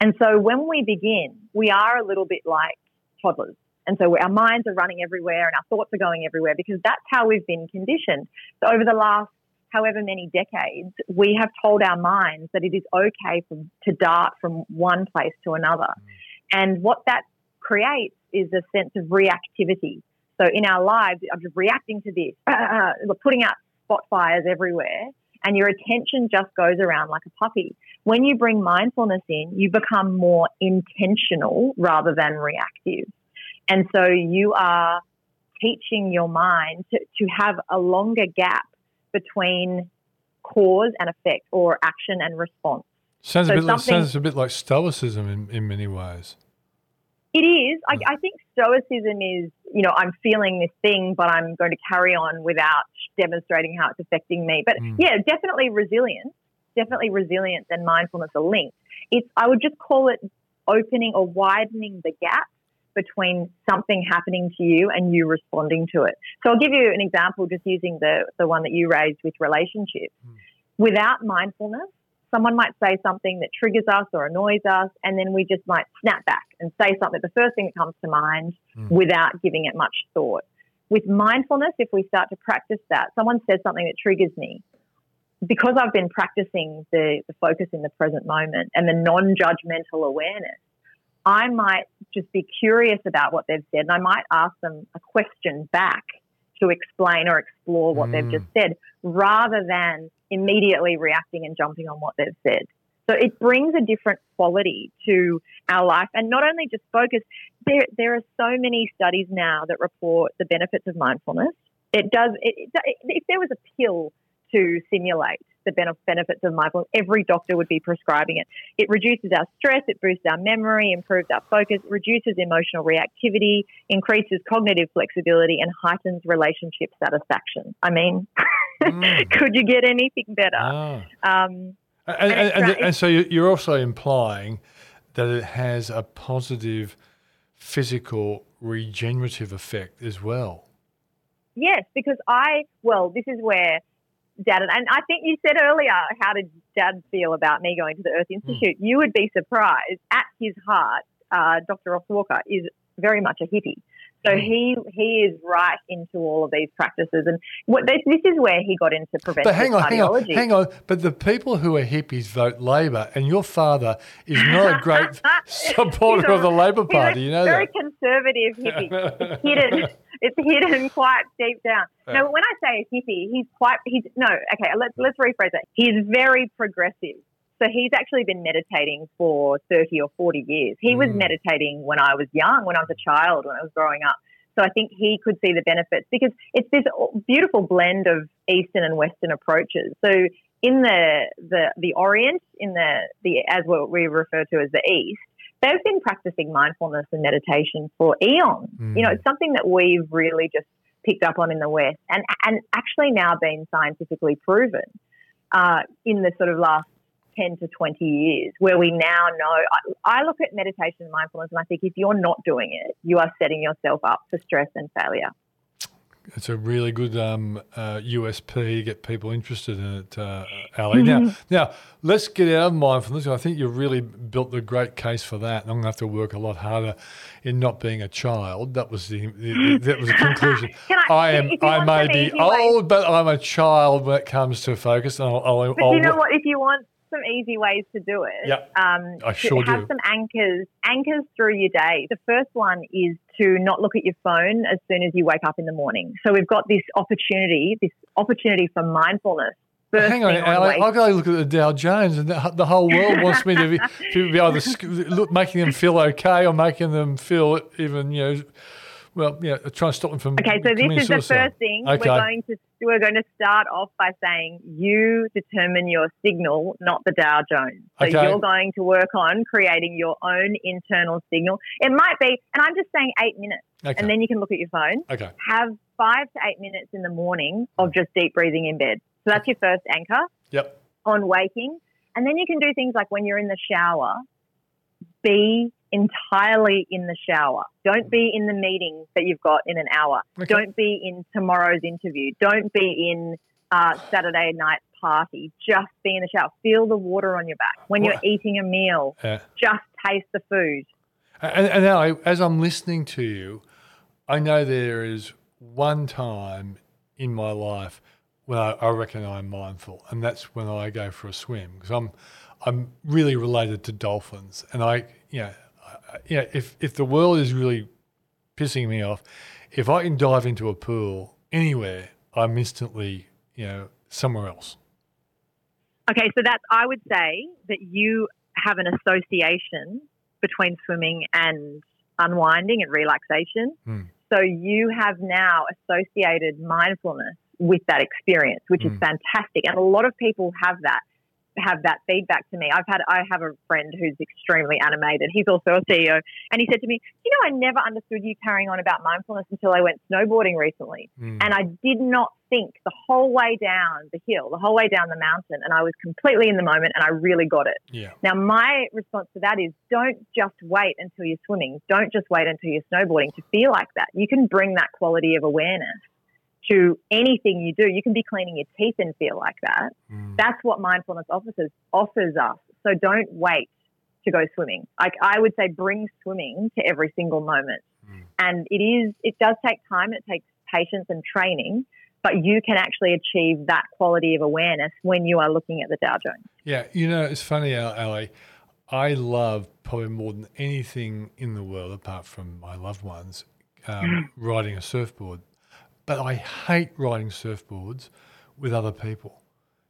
And so when we begin, we are a little bit like toddlers. And so our minds are running everywhere and our thoughts are going everywhere because that's how we've been conditioned. So over the last however many decades, we have told our minds that it is okay for, to dart from one place to another. Mm. And what that creates is a sense of reactivity. So in our lives, I'm just reacting to this, (clears throat) we're putting out spot fires everywhere, and your attention just goes around like a puppy. When you bring mindfulness in, you become more intentional rather than reactive. And so you are teaching your mind to, to have a longer gap between cause and effect or action and response. Sounds So a bit. Like, sounds a bit like stoicism in, in many ways. It is. I, I think stoicism is, you know, I'm feeling this thing, but I'm going to carry on without demonstrating how it's affecting me. But Mm. yeah, definitely resilience. Definitely resilience and mindfulness are linked. It's, I would just call it opening or widening the gap between something happening to you and you responding to it. So I'll give you an example just using the, the one that you raised with relationships. Hmm. Without mindfulness, someone might say something that triggers us or annoys us, and then we just might snap back and say something, the first thing that comes to mind, hmm. without giving it much thought. With mindfulness, if we start to practice that, someone says something that triggers me. Because I've been practicing the, the focus in the present moment and the non judgmental awareness, I might just be curious about what they've said and I might ask them a question back to explain or explore what they've just hmm. said rather than immediately reacting and jumping on what they've said. So it brings a different quality to our life and not only just focus, there, there are so many studies now that report the benefits of mindfulness. It does, it, it, if there was a pill to simulate the benefits of mindfulness, every doctor would be prescribing it. It reduces our stress, it boosts our memory, improves our focus, reduces emotional reactivity, increases cognitive flexibility, and heightens relationship satisfaction. I mean, (laughs) could you get anything better? Ah. Um, And, And and, and, right. and so you're also implying that it has a positive physical regenerative effect as well. Yes, because I, well, this is where Dad, and, and I think you said earlier, how did Dad feel about me going to the Earth Institute? You would be surprised. At his heart, uh, Dr. Ross Walker is very much a hippie. So mm. he he is right into all of these practices, and what this, this is where he got into preventive But hang on, hang on, hang on. But the people who are hippies vote Labor, and your father is not a great (laughs) supporter He's of the a- Labor he's Party. a You know very that. conservative hippie. it's hidden. (laughs) It's hidden quite deep down. No, when I say a hippie, he's quite. He's no. Okay, let's let's rephrase it. He's very progressive. So he's actually been meditating for thirty or forty years. He was Mm. meditating when I was young, when I was a child, when I was growing up. So I think he could see the benefits because it's this beautiful blend of Eastern and Western approaches. So in the the the Orient, in the the as what we refer to as the East, they've been practicing mindfulness and meditation for eons. You know, it's something that we've really just picked up on in the West, and and actually now been scientifically proven uh, in the sort of last. 10 to 20 years, where we now know. I, I look at meditation and mindfulness and I think if you're not doing it, you are setting yourself up for stress and failure. It's a really good um, uh, USP to get people interested in it, uh, Ali. Now, Mm-hmm. now let's get out of mindfulness. I think you've really built a great case for that. And I'm going to have to work a lot harder in not being a child. That was the, the that was the (laughs) conclusion. I- I am. I may be old, but I'm a child when it comes to focus. And I'll, I'll, But I'll you know what? If you want some easy ways to do it, Yep. um, I sure have do. some anchors, anchors through your day. The first one is to not look at your phone as soon as you wake up in the morning. So we've got this opportunity, this opportunity for mindfulness. Hang on, thing Ali, wake- I got to look at the Dow Jones, and the, the whole world wants me to be, (laughs) to be either look, making them feel okay or making them feel even, you know, well, yeah, try to stop them from. Okay, so this is the first thing. Okay. We're going to we're going to start off by saying you determine your signal, not the Dow Jones. So Okay. you're going to work on creating your own internal signal. It might be, and I'm just saying eight minutes, Okay. and then you can look at your phone. Okay. Have five to eight minutes in the morning of just deep breathing in bed. So that's your first anchor Yep. on waking. And then you can do things like when you're in the shower, be entirely in the shower. Don't be in the meeting that you've got in an hour. Okay. Don't be in tomorrow's interview. Don't be in uh, Saturday night party. Just be in the shower. Feel the water on your back. When you're What- eating a meal, Yeah. just taste the food. And, and now, as I'm listening to you, I know there is one time in my life when I, I reckon I'm mindful, and that's when I go for a swim because I'm I'm really related to dolphins, and I you know, I, you know if if the world is really pissing me off, if I can dive into a pool anywhere, I'm instantly you know somewhere else. Okay, so that's, I would say that you have an association between swimming and unwinding and relaxation. Hmm. So you have now associated mindfulness with that experience, which Hmm. is fantastic. And a lot of people have that. Have that feedback to me. I've had I have a friend who's extremely animated. He's also a CEO, and he said to me, "You know, I never understood you carrying on about mindfulness until I went snowboarding recently, Mm. and I did not think the whole way down the hill, the whole way down the mountain, and I was completely in the moment, and I really got it." Yeah. Now, my response to that is don't just wait until you're swimming. Don't just wait until you're snowboarding to feel like that. You can bring that quality of awareness to anything you do. You can be cleaning your teeth and feel like that. Mm. That's what mindfulness offers, offers us. So don't wait to go swimming. Like I would say, bring swimming to every single moment. Mm. And it is, it does take time. It takes patience and training, but you can actually achieve that quality of awareness when you are looking at the Dow Jones. Yeah, you know, it's funny, Al- Ali. I love probably more than anything in the world, apart from my loved ones, um, riding a surfboard. But I hate riding surfboards with other people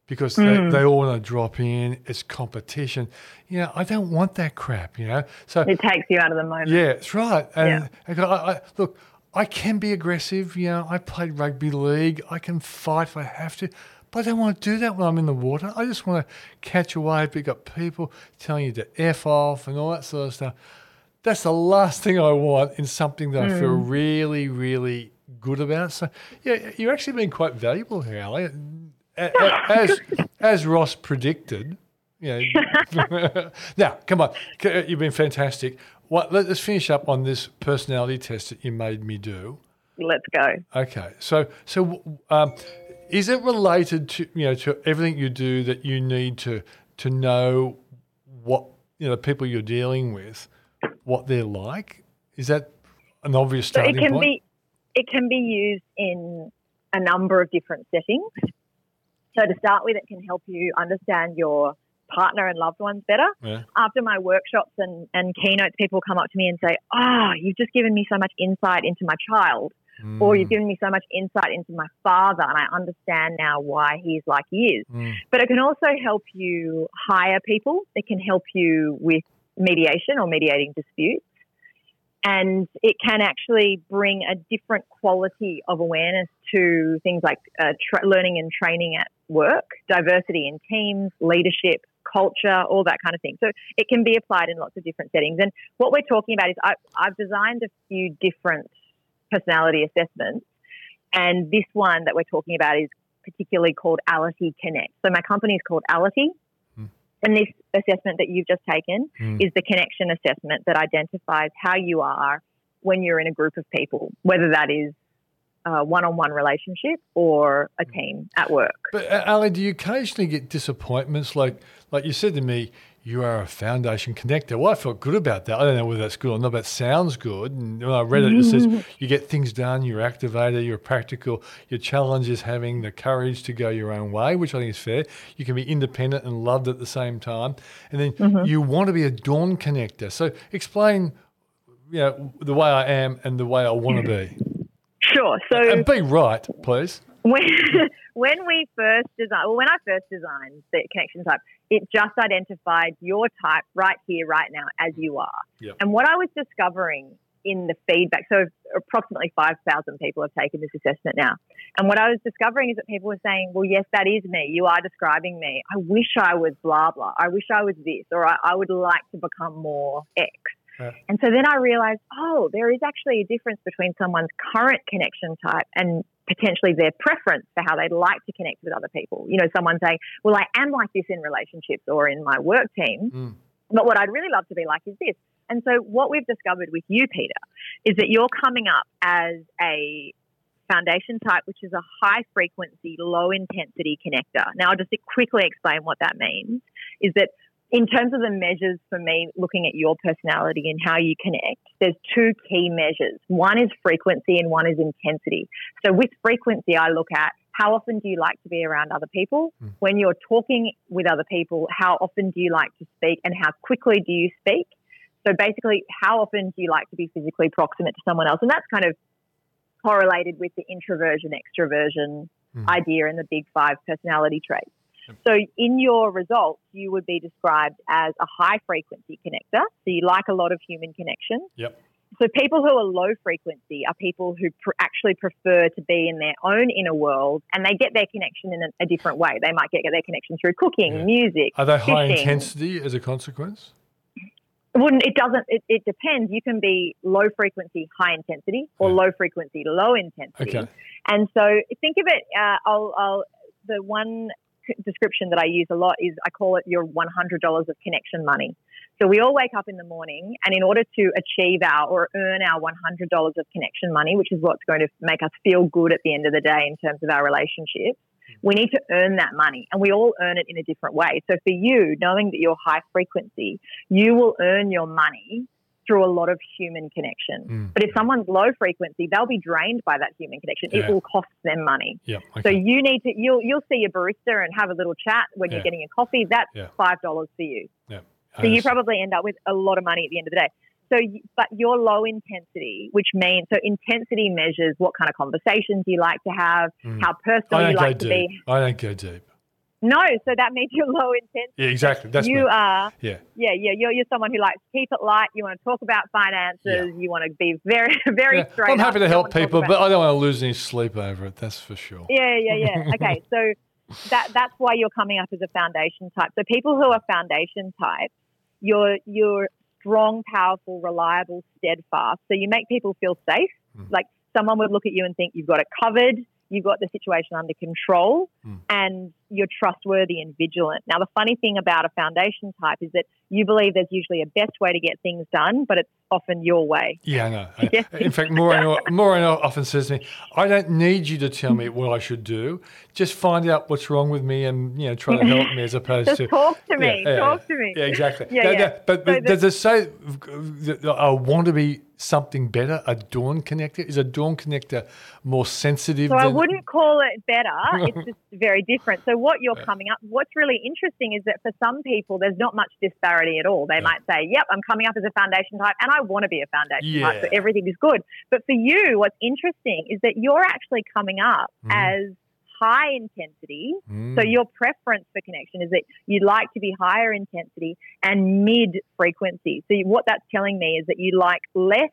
because they, hmm. they all want to drop in. It's competition. You know, I don't want that crap. You know, so It takes you out of the moment. yeah, that's right. And Yeah. I, I, look, I can be aggressive. You know, I played rugby league. I can fight if I have to. But I don't want to do that when I'm in the water. I just want to catch a wave. But you got people telling you to F off and all that sort of stuff. That's the last thing I want in something that I feel hmm. really, really good about. So, yeah, you're actually being quite valuable here, Ali. (laughs) As, as Ross predicted, Yeah. (laughs) now, come on. You've been fantastic. What, let- let's finish up on this personality test that you made me do. Let's go. Okay. So, so um, is it related to you know to everything you do that you need to to know what you know the people you're dealing with, what they're like? Is that an obvious So it starting can point? be it can be used in a number of different settings. So to start with, it can help you understand your partner and loved ones better. Yeah. After my workshops and, and keynotes, people come up to me and say, "Ah, you've just given me so much insight into my child, or Mm. you've given me so much insight into my father, and I understand now why he's like he is." Mm. But it can also help you hire people. It can help you with mediation or mediating disputes. And it can actually bring a different quality of awareness to things like uh, tra- learning and training at work, diversity in teams, leadership, culture, all that kind of thing. So it can be applied in lots of different settings. And what we're talking about is I, I've designed a few different personality assessments. And this one that we're talking about is particularly called Ality Connect. So my company is called Ality. And this assessment that you've just taken Mm. is the connection assessment that identifies how you are when you're in a group of people, whether that is a one-on-one relationship or a team at work. But uh, Ali, do you occasionally get disappointments? Like, like you said to me, you are a foundation connector. Well, I felt good about that. I don't know whether that's good or not, but it sounds good. And when I read it, it says mm-hmm. you get things done, you're activated, you're practical. Your challenge is having the courage to go your own way, which I think is fair. You can be independent and loved at the same time. And then mm-hmm. you want to be a dawn connector. So explain, you know, the way I am and the way I want to mm. be. Sure. So And be right, please. (laughs) when when we first designed, well, when I first designed the connection type, it just identified your type right here, right now, as mm. you are. Yep. And what I was discovering in the feedback, so approximately five thousand people have taken this assessment now, and what I was discovering is that people were saying, "Well, yes, that is me. You are describing me. I wish I was blah blah. I wish I was this, or I, I would like to become more X." Yeah. And so then I realized, oh, there is actually a difference between someone's current connection type and potentially their preference for how they'd like to connect with other people. You know, someone saying, well, I am like this in relationships or in my work team, Mm. but what I'd really love to be like is this. And so what we've discovered with you, Peter, is that you're coming up as a foundation type, which is a high frequency, low intensity connector. Now, I'll just quickly explain what that means is that in terms of the measures for me, looking at your personality and how you connect, there's two key measures. One is frequency and one is intensity. So with frequency, I look at how often do you like to be around other people? When you're talking with other people, how often do you like to speak and how quickly do you speak? So basically, how often do you like to be physically proximate to someone else? And that's kind of correlated with the introversion, extroversion Mhm. idea and the big five personality traits. So in your results, you would be described as a high frequency connector. So you like a lot of human connection. Yep. so people who are low frequency are people who pr- actually prefer to be in their own inner world, and they get their connection in a, a different way. They might get, get their connection through cooking, Yeah. music. Are they high fishing. intensity as a consequence? wouldn't it doesn't it, it depends you can be low frequency high intensity or Yeah. low frequency low intensity Okay. and so think of it uh, I'll, I'll the one description that i use a lot is i call it your $100 of connection money so we all wake up in the morning and in order to achieve our or earn our $100 of connection money which is what's going to make us feel good at the end of the day in terms of our relationships hmm. we need to earn that money and we all earn it in a different way. So for you, knowing that you're high frequency, you will earn your money through a lot of human connection. Mm. But if someone's low frequency, they'll be drained by that human connection. Yeah. It will cost them money. Yeah. So you need to you'll you'll see a barista and have a little chat when Yeah. you're getting a coffee. That's five dollars for you. yeah. So you probably end up with a lot of money at the end of the day. So, but you're low intensity, which means so intensity measures what kind of conversations you like to have, Mm. how personal you like to deep. be. I don't go deep. No, so that means you're low intensity. Yeah, exactly. That's you me. are, Yeah. yeah, yeah. You're, you're someone who likes to keep it light. You want to talk about finances. Yeah. You want to be very, (laughs) very Yeah, straight. I'm happy to help people, about- but I don't want to lose any sleep over it. That's for sure. Yeah, yeah, yeah. Okay, (laughs) so that that's why you're coming up as a foundation type. So people who are foundation types, you're you're strong, powerful, reliable, steadfast. So you make people feel safe. Mm. Like someone would look at you and think you've got it covered, you've got the situation under control, Mm. and you're trustworthy and vigilant. Now the funny thing about a foundation type is that you believe there's usually a best way to get things done, but it's often your way. Yeah, I know. (laughs) In fact, Maureen, often says to me, I don't need you to tell me what I should do. Just find out what's wrong with me and, you know, try to help me as (laughs) opposed Just to. talk to me. Yeah, talk yeah. to me. Yeah, exactly. Yeah, No, yeah. no, but but the- does it say that I want to be something better? A dawn connector? Is a dawn connector more sensitive So I wouldn't call it better. (laughs) It's just very different. So what you're coming up, what's really interesting is that for some people, there's not much disparity at all. They Yeah. might say, "Yep, I'm coming up as a foundation type, and I want to be a foundation type, so everything is good." But for you, what's interesting is that you're actually coming up Mhm. as high intensity. Mm. So your preference for connection is that you'd like to be higher intensity and mid frequency. So what that's telling me is that you like less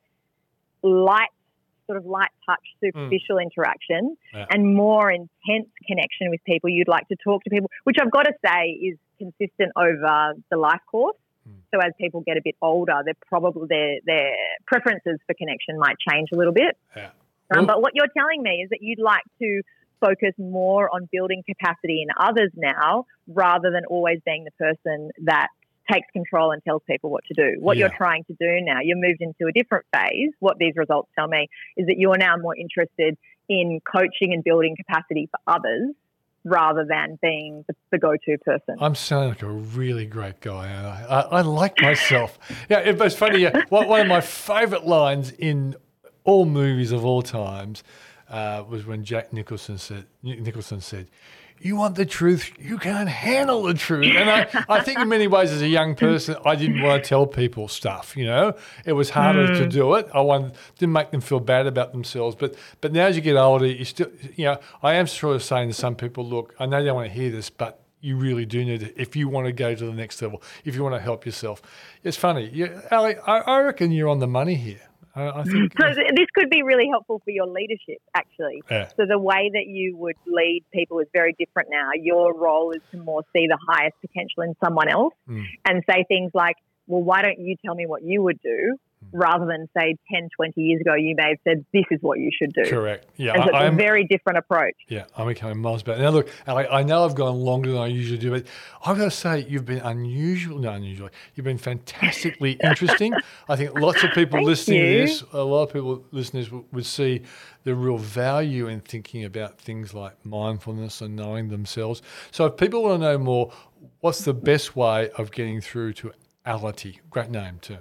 light, sort of light touch, superficial interaction Yeah. and more intense connection with people. You'd like to talk to people, which I've got to say is consistent over the life course. Mm. So as people get a bit older, they're probably their their preferences for connection might change a little bit. Yeah. Um, but what you're telling me is that you'd like to focus more on building capacity in others now rather than always being the person that takes control and tells people what to do. What you're trying to do now, you're moved into a different phase. What these results tell me is that you're now more interested in coaching and building capacity for others rather than being the, the go-to person. I'm sounding like a really great guy. and I, I, I like myself. (laughs) yeah, it was funny. Yeah, one, of my favourite lines in all movies of all times uh, was when Jack Nicholson said, Nicholson said, "You want the truth? You can't handle the truth." And I, I think in many ways, as a young person, I didn't want to tell people stuff. You know, it was harder to mm. do it. I wanted didn't make them feel bad about themselves. But but now as you get older, you still, you know, I am sort of saying to some people, look, I know you don't want to hear this, but you really do need it if you want to go to the next level, if you want to help yourself. It's funny. You, Ali, I, I reckon you're on the money here. I, I think. So th- this could be really helpful for your leadership, actually. Yeah. So the way that you would lead people is very different now. Your role is to more see the highest potential in someone else Mm. and say things like, well, why don't you tell me what you would do? Hmm. Rather than say 10, 20 years ago, you may have said, this is what you should do. Correct. Yeah, And so it's I, a very different approach. Yeah, I'm becoming miles better. Now, look, Ali, I know I've gone longer than I usually do, but I've got to say, you've been unusual, no, unusually, you've been fantastically (laughs) interesting. I think lots of people listening you. to this, a lot of people, listeners, would, would see the real value in thinking about things like mindfulness and knowing themselves. So, if people want to know more, what's the best way of getting through to Ality? Great name, too.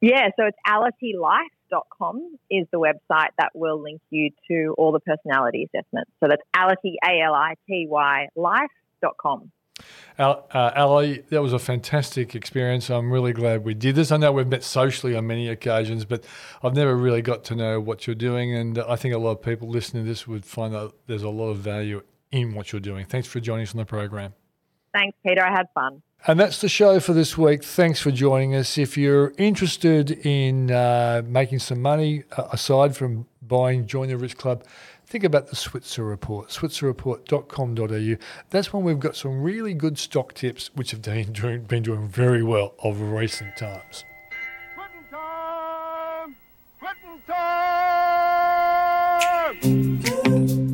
Yeah, so it's alitylife.com is the website that will link you to all the personality assessments. So that's ality, A-L-I-T-Y, life.com. Al, uh, Ali, that was a fantastic experience. I'm really glad we did this. I know we've met socially on many occasions, but I've never really got to know what you're doing. And I think a lot of people listening to this would find that there's a lot of value in what you're doing. Thanks for joining us on the program. Thanks, Peter. I had fun. And that's the show for this week. Thanks for joining us. If you're interested in uh, making some money uh, aside from buying Join the Rich Club, think about the Switzer Report, switzerreport.com.au. That's when we've got some really good stock tips, which have been doing, been doing very well over recent times. Quitting time! Quitting time!